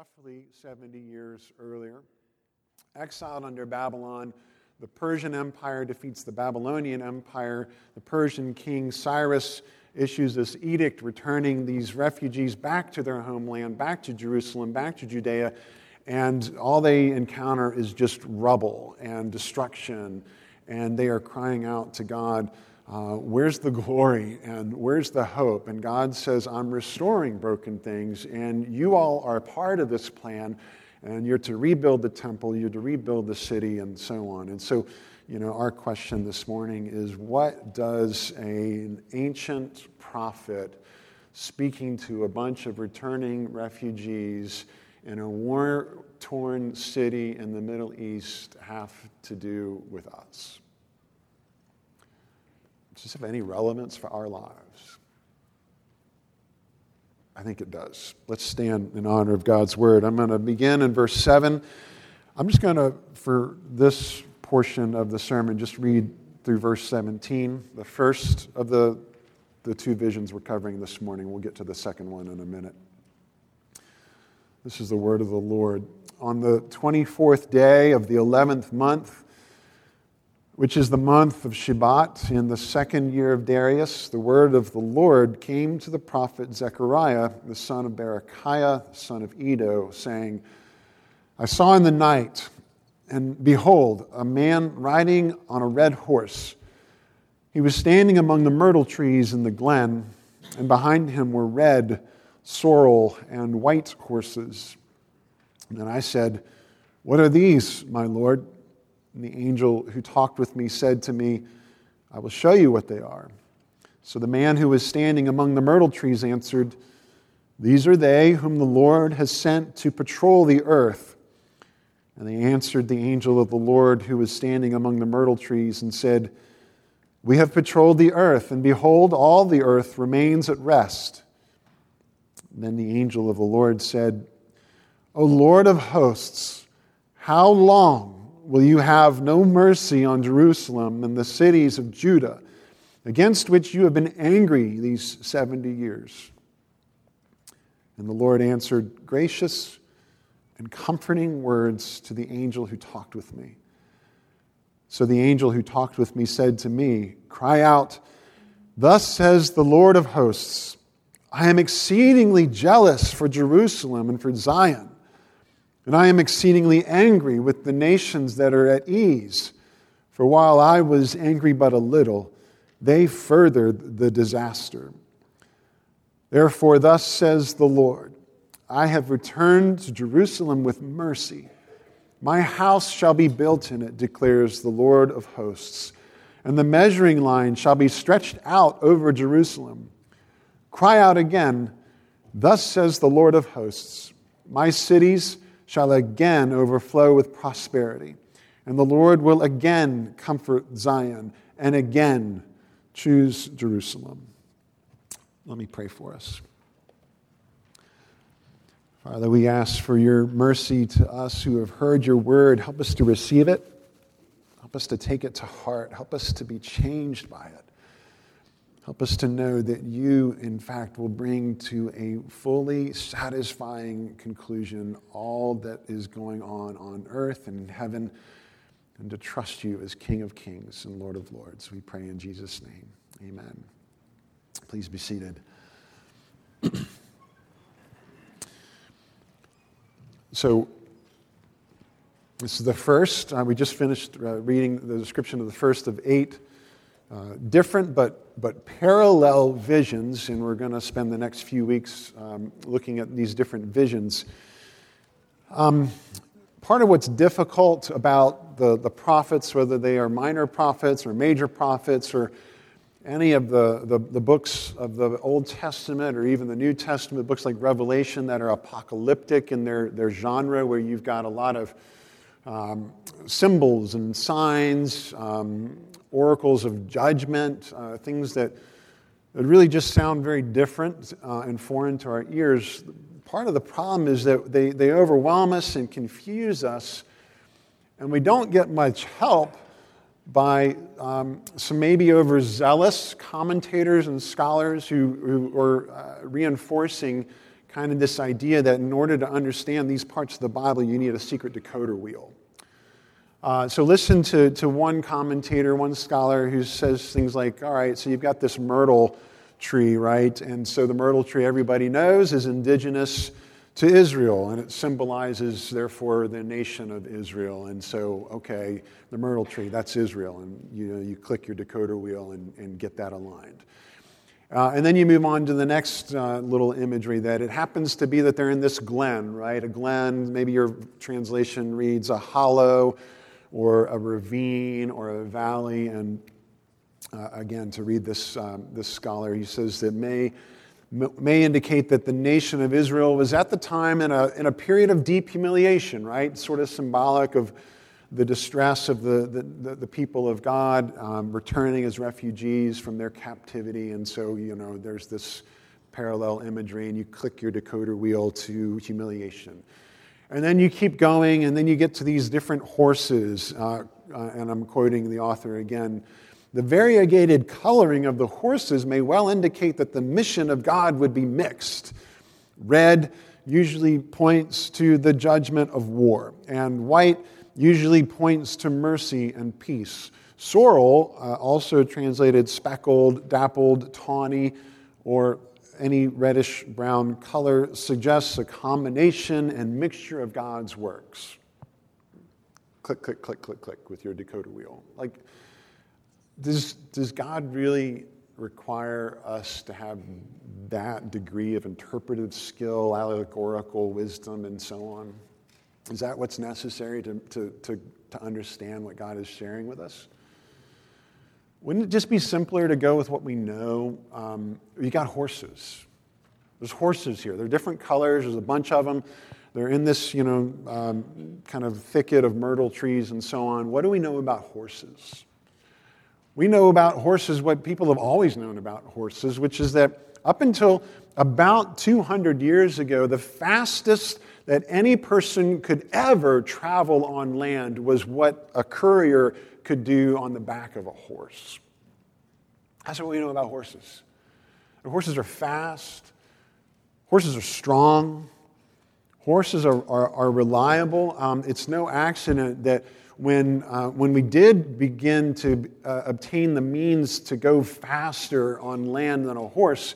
roughly 70 years earlier. Exiled under Babylon, the Persian Empire defeats the Babylonian Empire. The Persian king Cyrus issues this edict returning these refugees back to their homeland, back to Jerusalem, back to Judea, and all they encounter is just rubble and destruction, and they are crying out to God. Uh, where's the glory and where's the hope? And God says, I'm restoring broken things, and you all are part of this plan, and you're to rebuild the temple, you're to rebuild the city, and so on. And so, you know, our question this morning is what does an ancient prophet speaking to a bunch of returning refugees in a war torn city in the Middle East have to do with us? Does this have any relevance for our lives? I think it does. Let's stand in honor of God's word. I'm going to begin in verse 7. I'm just going to, for this portion of the sermon, just read through verse 17, the first of the, the two visions we're covering this morning. We'll get to the second one in a minute. This is the word of the Lord. On the 24th day of the 11th month, which is the month of Shebat in the second year of Darius, the word of the Lord came to the prophet Zechariah, the son of Berechiah, the son of Iddo, saying, I saw in the night and behold, a man riding on a red horse. He was standing among the myrtle trees in the glen, and behind him were red, sorrel, and white horses. And I said, What are these, my Lord? And the angel who talked with me said to me, I will show you what they are. So the man who was standing among the myrtle trees answered, These are they whom the Lord has sent to patrol the earth. And they answered the angel of the Lord who was standing among the myrtle trees and said, We have patrolled the earth, and behold, all the earth remains at rest. Then the angel of the Lord said, O Lord of hosts, how long will you have no mercy on Jerusalem and the cities of Judah, against which you have been angry these 70 years? And the Lord answered, Gracious and comforting words to the angel who talked with me. So the angel who talked with me said to me, Cry out, Thus says the Lord of hosts, I am exceedingly jealous for Jerusalem and for Zion, and I am exceedingly angry with the nations that are at ease. For while I was angry but a little, they furthered the disaster. Therefore, thus says the Lord I have returned to Jerusalem with mercy. My house shall be built in it, declares the Lord of hosts, and the measuring line shall be stretched out over Jerusalem. Cry out again, Thus says the Lord of hosts, My cities shall again overflow with prosperity, and the Lord will again comfort Zion and again choose Jerusalem. Let me pray for us. Father, we ask for your mercy to us who have heard your word. Help us to receive it. Help us to take it to heart. Help us to be changed by it. Help us to know that you, in fact, will bring to a fully satisfying conclusion all that is going on on earth and in heaven, and to trust you as King of Kings and Lord of Lords. We pray in Jesus' name. Amen. Please be seated. So, this is the first. Uh, we just finished uh, reading the description of the first of eight uh, different but, but parallel visions, and we're going to spend the next few weeks um, looking at these different visions. Um, part of what's difficult about the, the prophets, whether they are minor prophets or major prophets or any of the, the, the, books of the Old Testament or even the New Testament, books like Revelation that are apocalyptic in their, their genre, where you've got a lot of um, symbols and signs, um, oracles of judgment, uh, things that, that really just sound very different uh, and foreign to our ears. Part of the problem is that they, they overwhelm us and confuse us, and we don't get much help by um, some maybe overzealous commentators and scholars who, who are uh, reinforcing kind of this idea that in order to understand these parts of the Bible, you need a secret decoder wheel. Uh, so listen to, to one commentator, one scholar who says things like, all right, so you've got this myrtle tree, right? And so the myrtle tree, everybody knows, is indigenous to Israel, and it symbolizes, therefore, the nation of Israel. And so, okay, the myrtle tree, that's Israel. And you, know, you click your decoder wheel and, and get that aligned. Uh, and then you move on to the next uh, little imagery that it happens to be that they're in this glen, right? A glen, maybe your translation reads a hollow or a ravine or a valley. And uh, again, to read this, um, this scholar, he says that may, may indicate that the nation of Israel was at the time in a, in a period of deep humiliation, right? Sort of symbolic of the distress of the, the, the people of God um, returning as refugees from their captivity. And so, you know, there's this parallel imagery, and you click your decoder wheel to humiliation. And then you keep going, and then you get to these different horses. Uh, uh, and I'm quoting the author again. The variegated coloring of the horses may well indicate that the mission of God would be mixed. Red usually points to the judgment of war, and white usually points to mercy and peace. Sorrel, uh, also translated speckled, dappled, tawny, or any reddish brown color suggests a combination and mixture of God's works. Click, click, click, click, click with your decoder wheel. Like, does, does God really require us to have that degree of interpretive skill, allegorical wisdom, and so on? Is that what's necessary to, to, to, to understand what God is sharing with us? Wouldn't it just be simpler to go with what we know? Um, you got horses. There's horses here. They're different colors. There's a bunch of them. They're in this, you know, um, kind of thicket of myrtle trees and so on. What do we know about horses? We know about horses what people have always known about horses, which is that up until about 200 years ago, the fastest that any person could ever travel on land was what a courier could do on the back of a horse. That's what we know about horses. The horses are fast, horses are strong, horses are, are, are reliable. Um, it's no accident that when, uh, when we did begin to uh, obtain the means to go faster on land than a horse,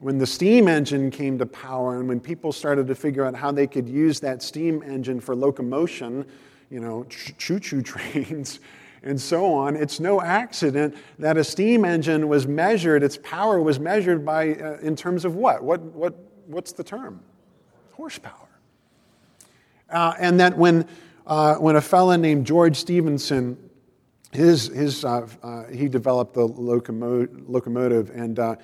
when the steam engine came to power and when people started to figure out how they could use that steam engine for locomotion, you know, choo choo trains, and so on. It's no accident that a steam engine was measured, its power was measured by, uh, in terms of what? what? What? What's the term? Horsepower. Uh, and that when, uh, when a fellow named George Stephenson, his, his, uh, uh, he developed the locomo- locomotive, and, uh,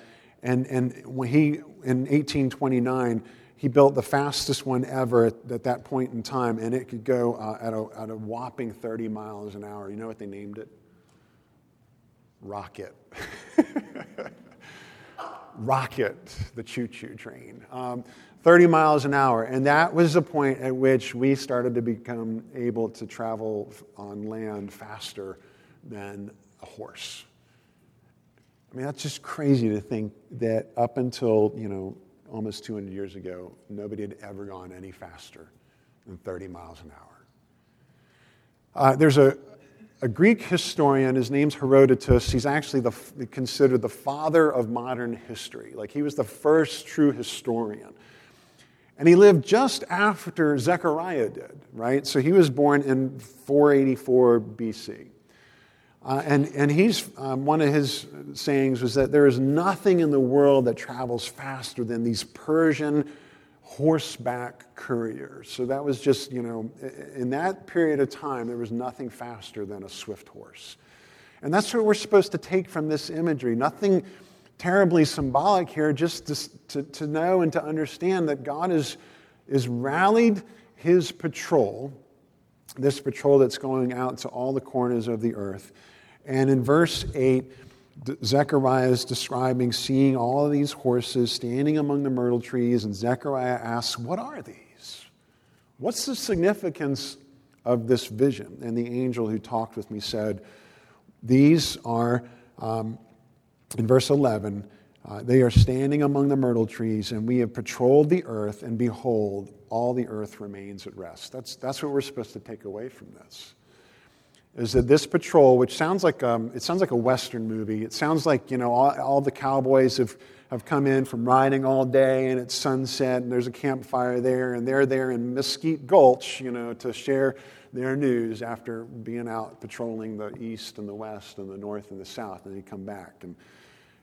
and, and when he, in 1829, he built the fastest one ever at, at, that point in time, and it could go uh, at, a, at a whopping 30 miles an hour. You know what they named it? Rocket. Rocket, the choo choo train. Um, 30 miles an hour. And that was the point at which we started to become able to travel on land faster than a horse. I mean, that's just crazy to think that up until, you know, almost 200 years ago, nobody had ever gone any faster than 30 miles an hour. Uh, there's a, a Greek historian, his name's Herodotus. He's actually the, considered the father of modern history. Like, he was the first true historian. And he lived just after Zechariah did, right? So he was born in 484 BC. Uh, and, and he's, um, one of his sayings was that there is nothing in the world that travels faster than these Persian horseback couriers. So that was just, you know, in that period of time, there was nothing faster than a swift horse. And that's what we're supposed to take from this imagery. Nothing terribly symbolic here, just to, to, to know and to understand that God is, is rallied his patrol, this patrol that's going out to all the corners of the earth and in verse 8, Zechariah is describing seeing all of these horses standing among the myrtle trees, and Zechariah asks, What are these? What's the significance of this vision? And the angel who talked with me said, These are, um, in verse 11, Uh, they are standing among the myrtle trees, and we have patrolled the earth, and behold, all the earth remains at rest. That's, that's what we're supposed to take away from this. Is that this patrol, which sounds like um, it sounds like a western movie. It sounds like you know all, all the cowboys have have come in from riding all day, and it's sunset, and there's a campfire there, and they're there in Mesquite Gulch, you know, to share their news after being out patrolling the east and the west and the north and the south, and they come back and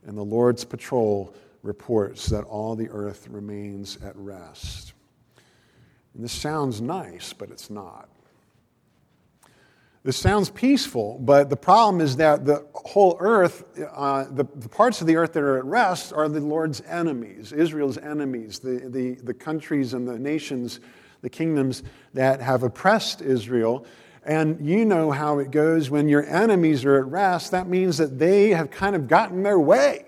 and the Lord's patrol reports that all the earth remains at rest. And this sounds nice, but it's not. This sounds peaceful, but the problem is that the whole earth, uh, the, the, parts of the earth that are at rest, are the Lord's enemies, Israel's enemies, the, the, the countries and the nations, the kingdoms that have oppressed Israel and you know how it goes when your enemies are at rest. That means that they have kind of gotten their way.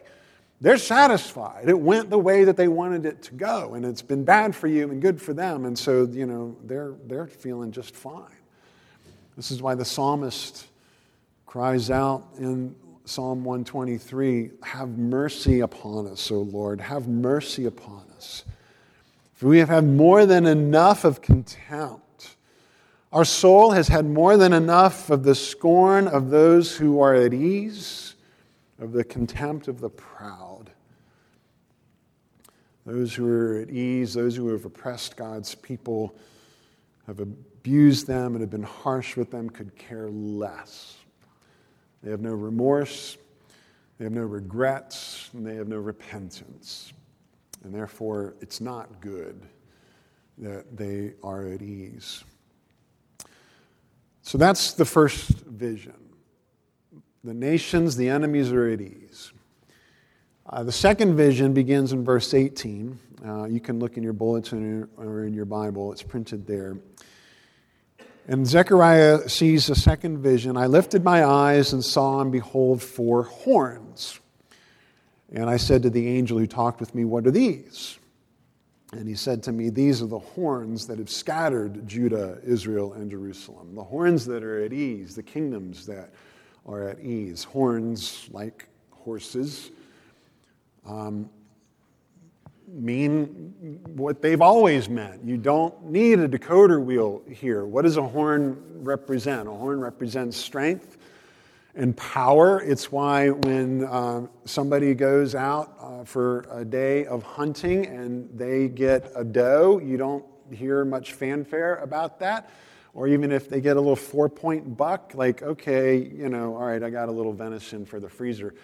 They're satisfied. It went the way that they wanted it to go, and it's been bad for you and good for them. And so, you know, they're, they're feeling just fine. This is why the psalmist cries out in Psalm 123 Have mercy upon us, O Lord, have mercy upon us. For we have had more than enough of contempt our soul has had more than enough of the scorn of those who are at ease, of the contempt of the proud. Those who are at ease, those who have oppressed God's people, have abused them and have been harsh with them, could care less. They have no remorse, they have no regrets, and they have no repentance. And therefore, it's not good that they are at ease. So that's the first vision. The nations, the enemies are at ease. Uh, the second vision begins in verse 18. Uh, you can look in your bulletin or in your Bible, it's printed there. And Zechariah sees a second vision. I lifted my eyes and saw, and behold, four horns. And I said to the angel who talked with me, What are these? And he said to me, These are the horns that have scattered Judah, Israel, and Jerusalem. The horns that are at ease, the kingdoms that are at ease. Horns like horses um, mean what they've always meant. You don't need a decoder wheel here. What does a horn represent? A horn represents strength, and power. It's why when uh, somebody goes out uh, for a day of hunting and they get a doe, you don't hear much fanfare about that. Or even if they get a little four point buck, like, okay, you know, all right, I got a little venison for the freezer.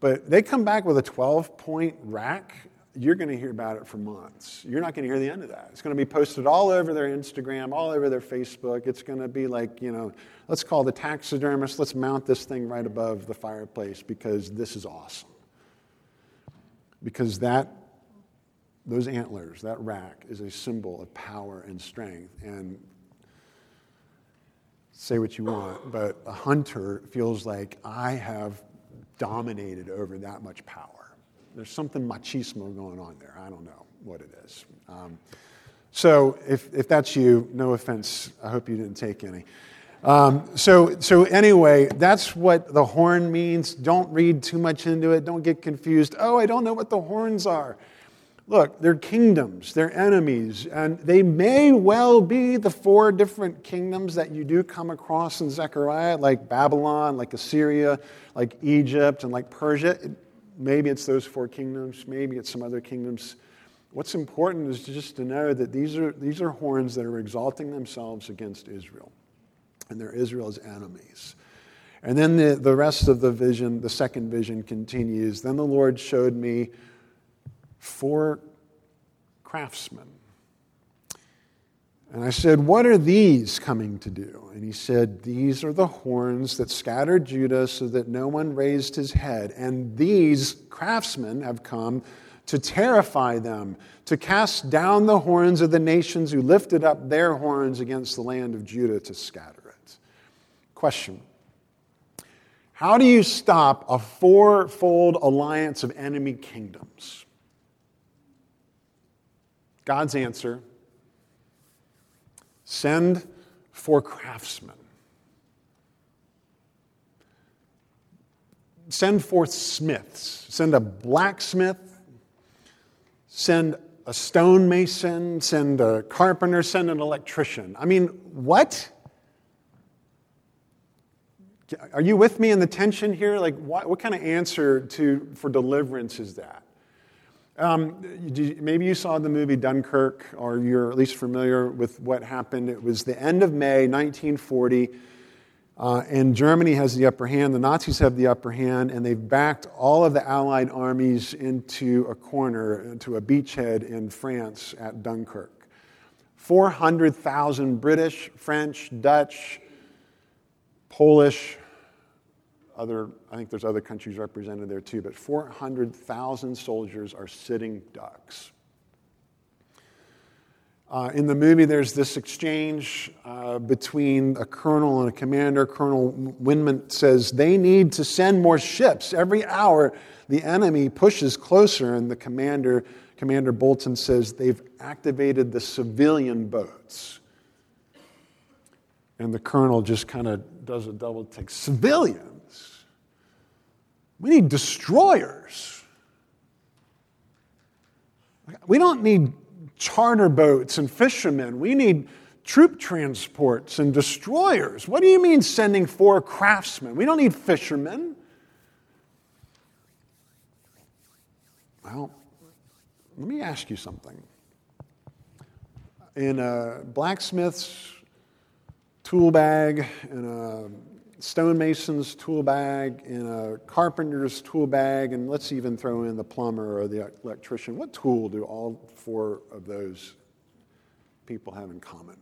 But they come back with a 12 point rack you're going to hear about it for months. You're not going to hear the end of that. It's going to be posted all over their Instagram, all over their Facebook. It's going to be like, you know, let's call the taxidermist, let's mount this thing right above the fireplace because this is awesome. Because that, those antlers, that rack, is a symbol of power and strength. And say what you want, but a hunter feels like I have dominated over that much power. There's something machismo going on there. I don't know what it is. Um, so if, if that's you, no offense. I hope you didn't take any. Um, so, so anyway, that's what the horn means. Don't read too much into it. Don't get confused. Oh, I don't know what the horns are. Look, they're kingdoms, they're enemies, and they may well be the four different kingdoms that you do come across in Zechariah, like Babylon, like Assyria, like Egypt, and like Persia. Maybe it's those four kingdoms, maybe it's some other kingdoms. What's important is just to know that these are, these are horns that are exalting themselves against Israel, and they're Israel's enemies. And then the, the rest of the vision, the second vision continues. Then the Lord showed me four craftsmen and I said, What are these coming to do? And he said, These are the horns that scattered Judah so that no one raised his head. And these craftsmen have come to terrify them, to cast down the horns of the nations who lifted up their horns against the land of Judah to scatter it. Question How do you stop a fourfold alliance of enemy kingdoms? God's answer Send for craftsmen. send forth smiths, send a blacksmith, send a stonemason, send a carpenter, send an electrician. I mean, what? Are you with me in the tension here? Like, what, what kind of answer to, for deliverance is that? Um, maybe you saw the movie Dunkirk, or you're at least familiar with what happened. It was the end of May 1940, uh, and Germany has the upper hand. The Nazis have the upper hand, and they've backed all of the Allied armies into a corner, into a beachhead in France at Dunkirk. 400,000 British, French, Dutch, Polish, other, I think there's other countries represented there too, but 400,000 soldiers are sitting ducks. Uh, in the movie, there's this exchange uh, between a colonel and a commander. Colonel Winnant says they need to send more ships. Every hour, the enemy pushes closer, and the commander, Commander Bolton, says they've activated the civilian boats. And the colonel just kind of does a double take. Civilian? We need destroyers. We don't need charter boats and fishermen. We need troop transports and destroyers. What do you mean sending four craftsmen? We don't need fishermen. Well, let me ask you something. In a blacksmith's tool bag, in a stonemason's tool bag, in a carpenter's tool bag, and let's even throw in the plumber or the electrician. What tool do all four of those people have in common?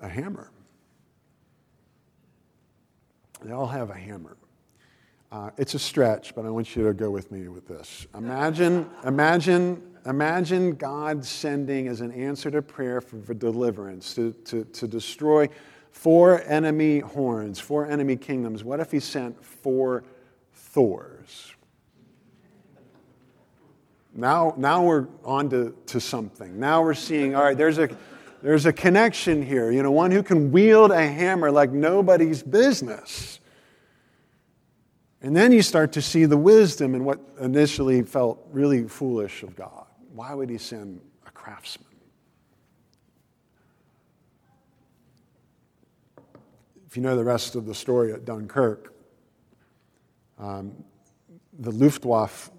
A hammer. They all have a hammer. Uh, it's a stretch, but I want you to go with me with this. Imagine, imagine Imagine God sending as an answer to prayer for, deliverance, to, to, to destroy four enemy horns, four enemy kingdoms. What if He sent four Thors? Now, now we're on to, to something. Now we're seeing, all right, there's a, there's a connection here. You know, one who can wield a hammer like nobody's business. And then you start to see the wisdom in what initially felt really foolish of God. Why would he send a craftsman? If you know the rest of the story at Dunkirk, um, the Luftwaffe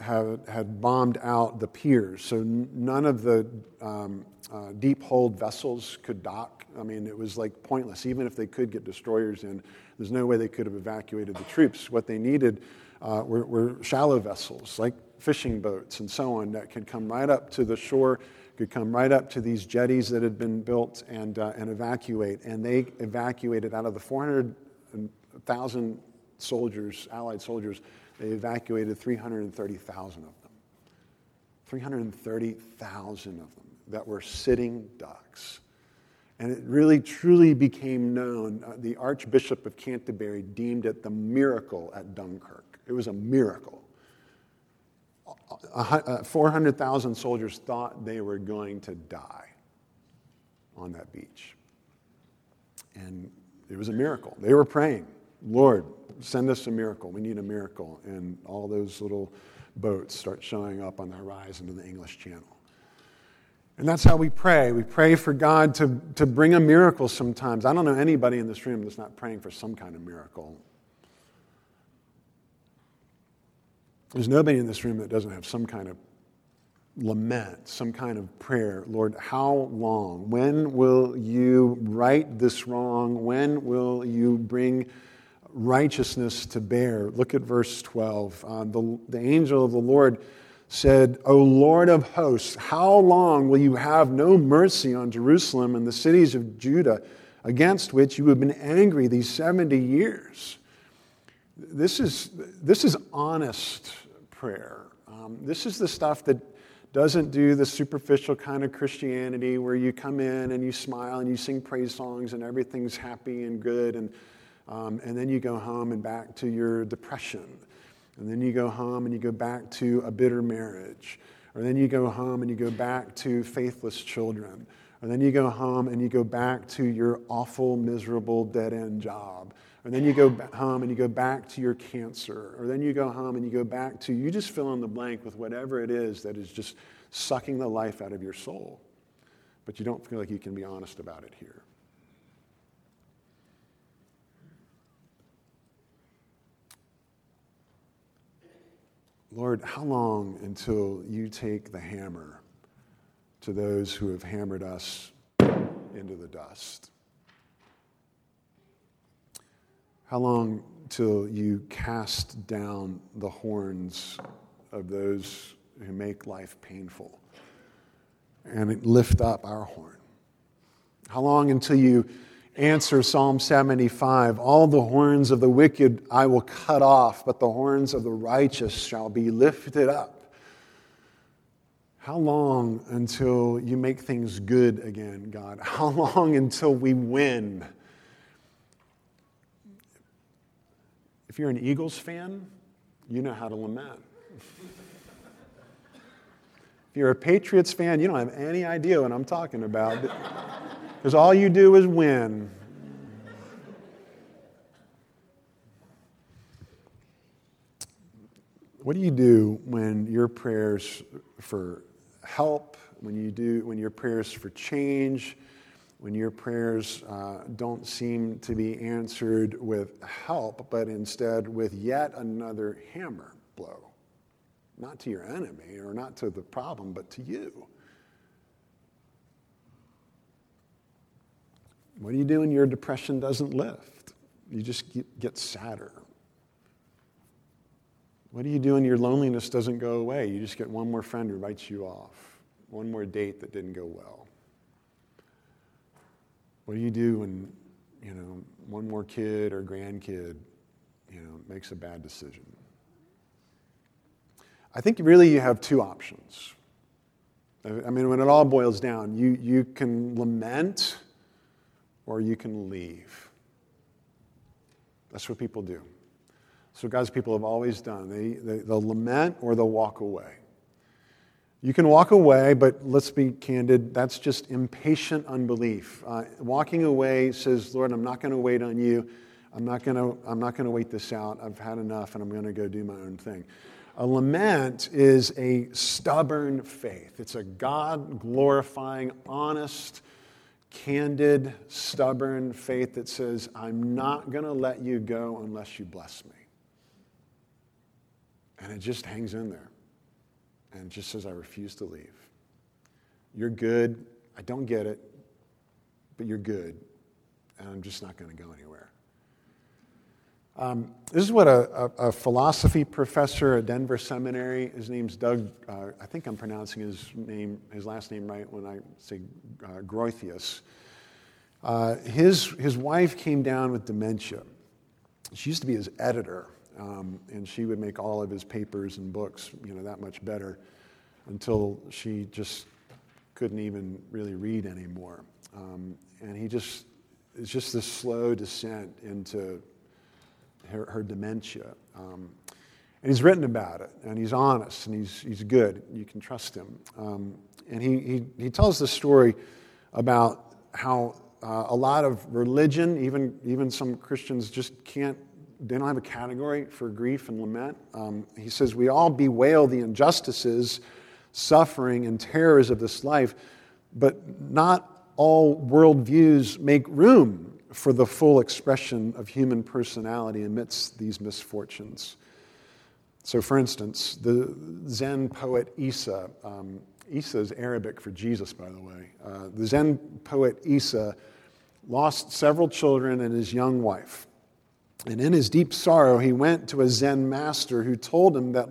had, had, bombed out the piers, so none of the um, uh, deep hold vessels could dock. I mean, it was like pointless. Even if they could get destroyers in, there's no way they could have evacuated the troops. What they needed uh, were, were shallow vessels, like fishing boats and so on that could come right up to the shore, could come right up to these jetties that had been built and, uh, and evacuate. And they evacuated out of the 400,000 soldiers, Allied soldiers, they evacuated 330,000 of them. 330,000 of them that were sitting ducks. And it really, truly became known. Uh, the Archbishop of Canterbury deemed it the miracle at Dunkirk. It was a miracle. Uh, 400,000 soldiers thought they were going to die on that beach. And it was a miracle. They were praying, Lord, send us a miracle. We need a miracle. And all those little boats start showing up on the horizon of the English Channel. And that's how we pray. We pray for God to, to bring a miracle sometimes. I don't know anybody in this room that's not praying for some kind of miracle. There's nobody in this room that doesn't have some kind of lament, some kind of prayer. Lord, how long? When will you right this wrong? When will you bring righteousness to bear? Look at verse 12. Uh, the, the angel of the Lord said, O Lord of hosts, how long will you have no mercy on Jerusalem and the cities of Judah against which you have been angry these 70 years? This is, this is honest prayer. Um, this is the stuff that doesn't do the superficial kind of Christianity where you come in and you smile and you sing praise songs and everything's happy and good, and, um, and then you go home and back to your depression. And then you go home and you go back to a bitter marriage. Or then you go home and you go back to faithless children. Or then you go home and you go back to your awful, miserable, dead end job. Or then you go home and you go back to your cancer. Or then you go home and you go back to, you just fill in the blank with whatever it is that is just sucking the life out of your soul. But you don't feel like you can be honest about it here. Lord, how long until you take the hammer to those who have hammered us into the dust? How long till you cast down the horns of those who make life painful and lift up our horn? How long until you answer Psalm 75 All the horns of the wicked I will cut off, but the horns of the righteous shall be lifted up. How long until you make things good again, God? How long until we win? If you're an Eagles fan, you know how to lament. if you're a Patriots fan, you don't have any idea what I'm talking about. Because all you do is win. What do you do when your prayers for help, when you do, when your prayers for change, when your prayers uh, don't seem to be answered with help, but instead with yet another hammer blow? Not to your enemy or not to the problem, but to you. What do you do when your depression doesn't lift? You just get sadder. What do you do when your loneliness doesn't go away? You just get one more friend who writes you off, one more date that didn't go well. What do you do when, you know, one more kid or grandkid, you know, makes a bad decision? I think really you have two options. I mean, when it all boils down, you, you can lament or you can leave. That's what people do. So God's people have always done. They, they, they'll lament or they'll walk away. You can walk away, but let's be candid, that's just impatient unbelief. Uh, walking away says, Lord, I'm not going to wait on you. I'm not going to I'm not going to wait this out. I've had enough and I'm going to go do my own thing. A lament is a stubborn faith. It's a God glorifying, honest, candid, stubborn faith that says, I'm not going to let you go unless you bless me. And it just hangs in there and just says, I refuse to leave. You're good. I don't get it, but you're good. And I'm just not going to go anywhere. Um, this is what a, a, a, philosophy professor at Denver Seminary, his name's Doug, uh, I think I'm pronouncing his name, his last name right when I say uh, Groothuis. Uh, his, his wife came down with dementia. She used to be his editor, um, and she would make all of his papers and books, you know, that much better until she just couldn't even really read anymore. Um, and he just, it's just this slow descent into her, her dementia. Um, and he's written about it, and he's honest, and he's, he's good. You can trust him. Um, and he, he, he tells the story about how uh, a lot of religion, even, even some Christians, just can't, they don't have a category for grief and lament. Um, he says, We all bewail the injustices, suffering, and terrors of this life, but not all worldviews make room for the full expression of human personality amidst these misfortunes. So, for instance, the Zen poet Issa, um, Issa is Arabic for Jesus, by the way. Uh, the Zen poet Issa lost several children and his young wife. And in his deep sorrow, he went to a Zen master who told him that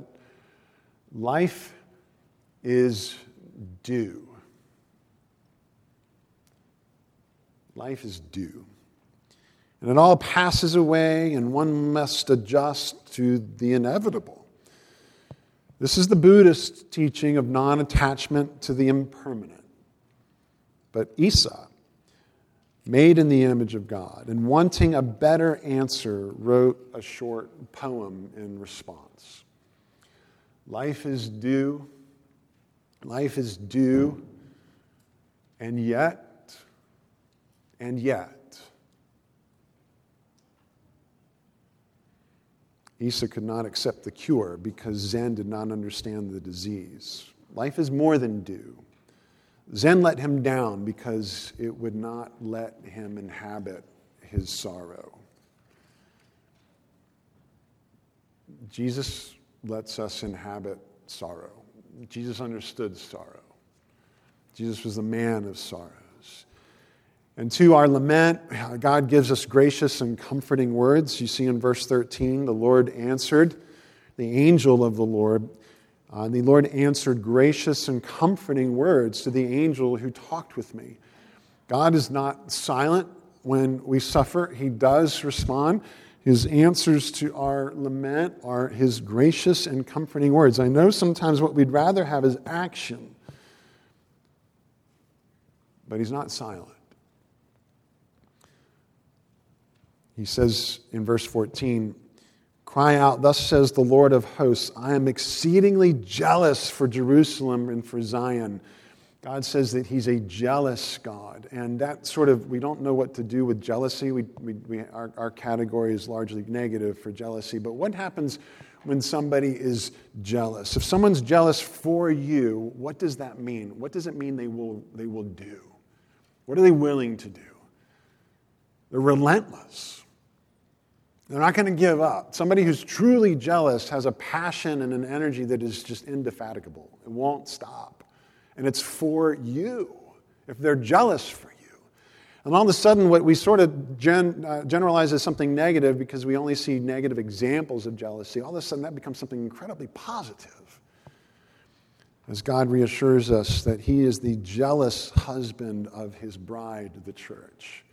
life is dew. Life is dew. And it all passes away, and one must adjust to the inevitable. This is the Buddhist teaching of non attachment to the impermanent. But Issa, made in the image of God, and wanting a better answer, wrote a short poem in response. Life is dew, Life is dew, and yet, and yet, Issa could not accept the cure because Zen did not understand the disease. Life is more than dew. Zen let him down because it would not let him inhabit his sorrow. Jesus lets us inhabit sorrow. Jesus understood sorrow. Jesus was the man of sorrows. And to our lament, God gives us gracious and comforting words. You see in verse 13, the Lord answered, the angel of the Lord, uh, the Lord answered gracious and comforting words to the angel who talked with me. God is not silent when we suffer, He does respond. His answers to our lament are His gracious and comforting words. I know sometimes what we'd rather have is action, but He's not silent. He says in verse 14, Cry out, Thus says the Lord of hosts, I am exceedingly jealous for Jerusalem and for Zion. God says that He's a jealous God. And that sort of, we don't know what to do with jealousy. We, we, we, our, our category is largely negative for jealousy. But what happens when somebody is jealous? If someone's jealous for you, what does that mean? What does it mean they will, they will do? What are they willing to do? They're relentless. They're not going to give up. Somebody who's truly jealous has a passion and an energy that is just indefatigable. It won't stop. And it's for you if they're jealous for you. And all of a sudden, what we sort of gen, uh, generalize as something negative because we only see negative examples of jealousy, all of a sudden that becomes something incredibly positive. As God reassures us that He is the jealous husband of His bride, the church.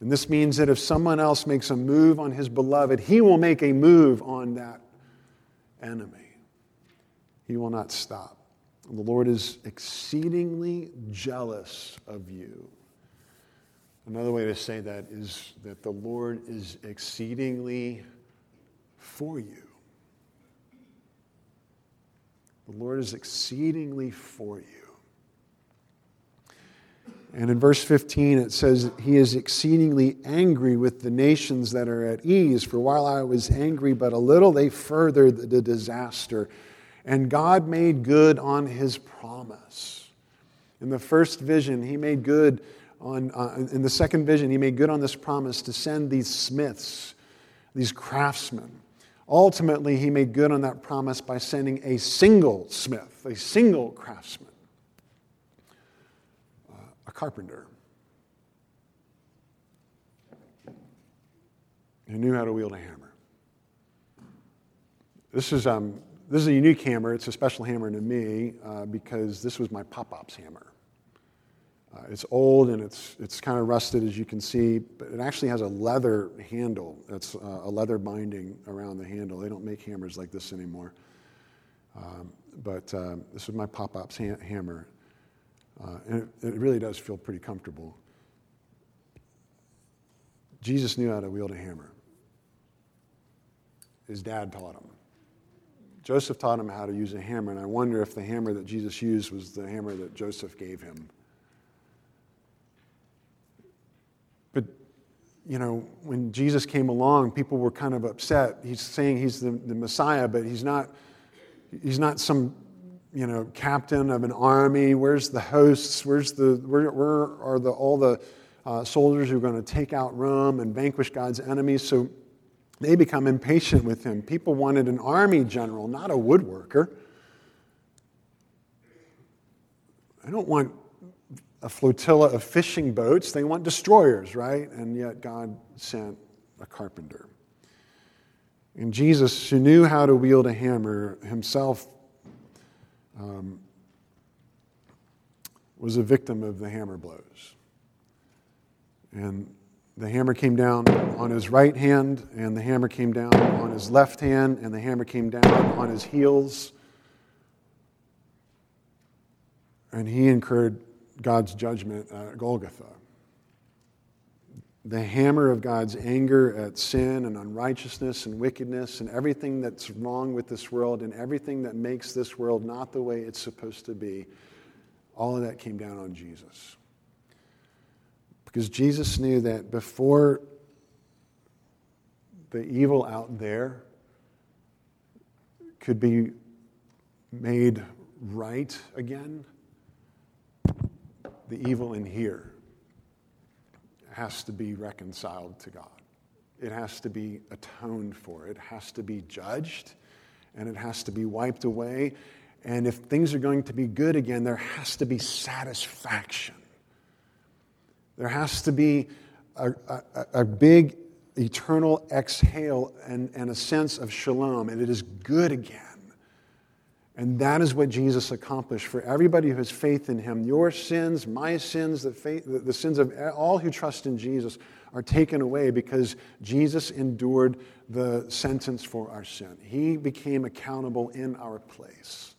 And this means that if someone else makes a move on his beloved, he will make a move on that enemy. He will not stop. The Lord is exceedingly jealous of you. Another way to say that is that the Lord is exceedingly for you. The Lord is exceedingly for you. And in verse 15, it says, He is exceedingly angry with the nations that are at ease. For while I was angry but a little, they furthered the disaster. And God made good on His promise. In the first vision, He made good on, uh, in the second vision, He made good on this promise to send these smiths, these craftsmen. Ultimately, He made good on that promise by sending a single smith, a single craftsman carpenter who knew how to wield a hammer. This is, um, this is a unique hammer. It's a special hammer to me uh, because this was my pop ops hammer. Uh, it's old and it's, it's kind of rusted, as you can see, but it actually has a leather handle. That's uh, a leather binding around the handle. They don't make hammers like this anymore. Um, but uh, this is my pop ops ha- hammer. Uh, and it, it really does feel pretty comfortable. Jesus knew how to wield a hammer. His dad taught him. Joseph taught him how to use a hammer, and I wonder if the hammer that Jesus used was the hammer that Joseph gave him. But, you know, when Jesus came along, people were kind of upset. He's saying he's the, the Messiah, but he's not, he's not some you know, captain of an army? Where's the hosts? Where's the, where, where are the, all the uh, soldiers who are going to take out Rome and vanquish God's enemies? So they become impatient with him. People wanted an army general, not a woodworker. I don't want a flotilla of fishing boats, they want destroyers, right? And yet God sent a carpenter. And Jesus, who knew how to wield a hammer, himself um, was a victim of the hammer blows. And the hammer came down on his right hand, and the hammer came down on his left hand, and the hammer came down on his heels. And he incurred God's judgment at Golgotha. The hammer of God's anger at sin and unrighteousness and wickedness and everything that's wrong with this world and everything that makes this world not the way it's supposed to be, all of that came down on Jesus. Because Jesus knew that before the evil out there could be made right again, the evil in here has to be reconciled to God. It has to be atoned for. It has to be judged and it has to be wiped away. And if things are going to be good again, there has to be satisfaction. There has to be a, a, a big eternal exhale and, and a sense of shalom, and it is good again. And that is what Jesus accomplished for everybody who has faith in him. Your sins, my sins, the, faith, the sins of all who trust in Jesus are taken away because Jesus endured the sentence for our sin. He became accountable in our place.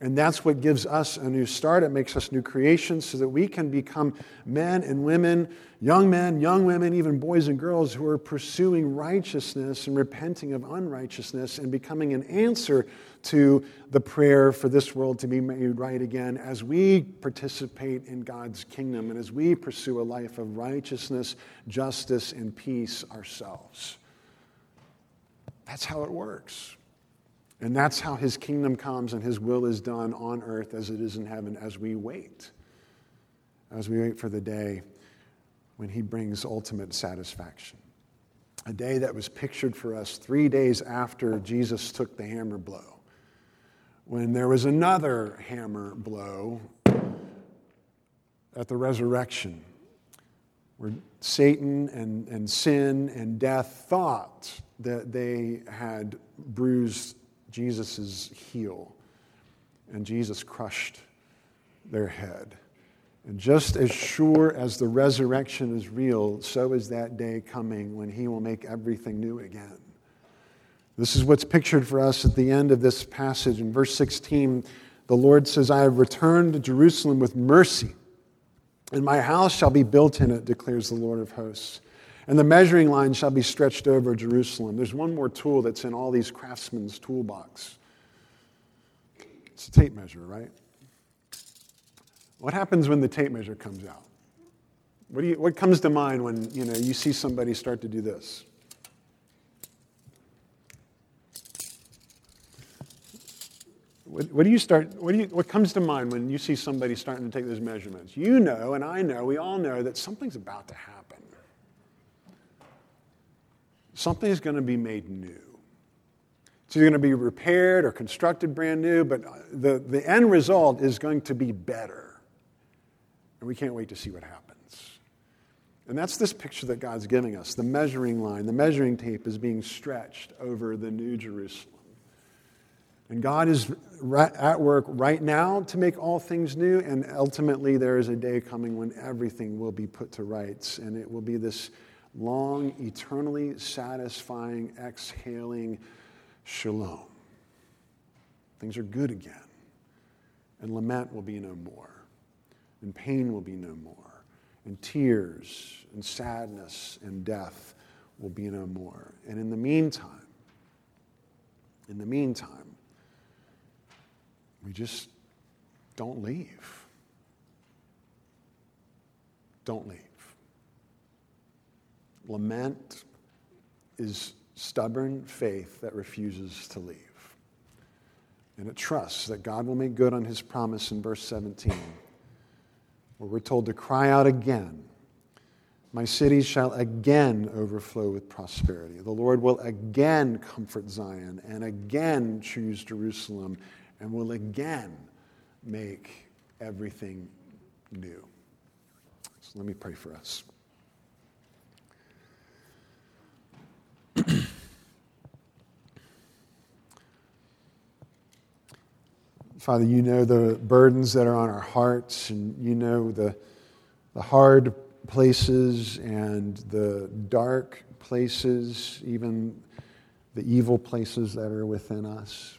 And that's what gives us a new start. It makes us new creations so that we can become men and women, young men, young women, even boys and girls who are pursuing righteousness and repenting of unrighteousness and becoming an answer to the prayer for this world to be made right again as we participate in God's kingdom and as we pursue a life of righteousness, justice, and peace ourselves. That's how it works. And that's how his kingdom comes and his will is done on earth as it is in heaven as we wait. As we wait for the day when he brings ultimate satisfaction. A day that was pictured for us three days after Jesus took the hammer blow, when there was another hammer blow at the resurrection, where Satan and, and sin and death thought that they had bruised Jesus' heel, and Jesus crushed their head. And just as sure as the resurrection is real, so is that day coming when he will make everything new again. This is what's pictured for us at the end of this passage. In verse 16, the Lord says, I have returned to Jerusalem with mercy, and my house shall be built in it, declares the Lord of hosts and the measuring line shall be stretched over Jerusalem. There's one more tool that's in all these craftsmen's toolbox. It's a tape measure, right? What happens when the tape measure comes out? What, do you, what comes to mind when you, know, you see somebody start to do this? What, what, do you start, what, do you, what comes to mind when you see somebody starting to take those measurements? You know, and I know, we all know that something's about to happen something is going to be made new. It's either going to be repaired or constructed brand new, but uh, the, the end result is going to be better. And we can't wait to see what happens. And that's this picture that God's giving us. The measuring line, the measuring tape is being stretched over the New Jerusalem. And God is at work right now to make all things new, and ultimately there is a day coming when everything will be put to rights, and it will be this long, eternally satisfying, exhaling shalom. Things are good again. And lament will be no more. And pain will be no more. And tears and sadness and death will be no more. And in the meantime, in the meantime, we just don't leave. Don't leave. Lament is stubborn faith that refuses to leave. And it trusts that God will make good on his promise in verse 17, where we're told to cry out again. My cities shall again overflow with prosperity. The Lord will again comfort Zion and again choose Jerusalem and will again make everything new. So let me pray for us. Father, you know the burdens that are on our hearts, and you know the, the hard places and the dark places, even the evil places that are within us.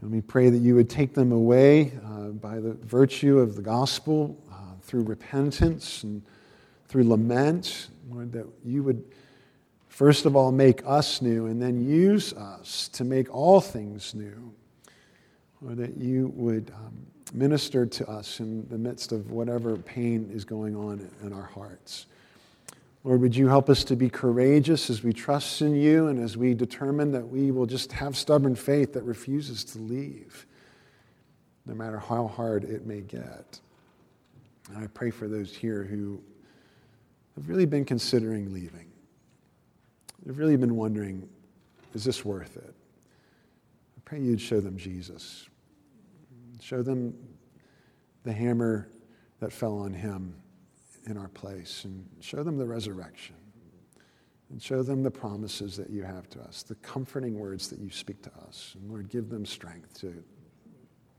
And we pray that you would take them away uh, by the virtue of the gospel uh, through repentance and through lament, Lord, that you would first of all make us new and then use us to make all things new. Lord, that you would um, minister to us in the midst of whatever pain is going on in our hearts. Lord, would you help us to be courageous as we trust in you and as we determine that we will just have stubborn faith that refuses to leave, no matter how hard it may get. And I pray for those here who have really been considering leaving. They've really been wondering, is this worth it? I pray you'd show them Jesus. Show them the hammer that fell on him in our place and show them the resurrection and show them the promises that you have to us, the comforting words that you speak to us. And Lord, give them strength to,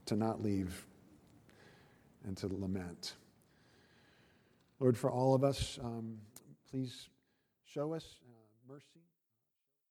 to not leave and to lament. Lord, for all of us, um, please show us uh, mercy.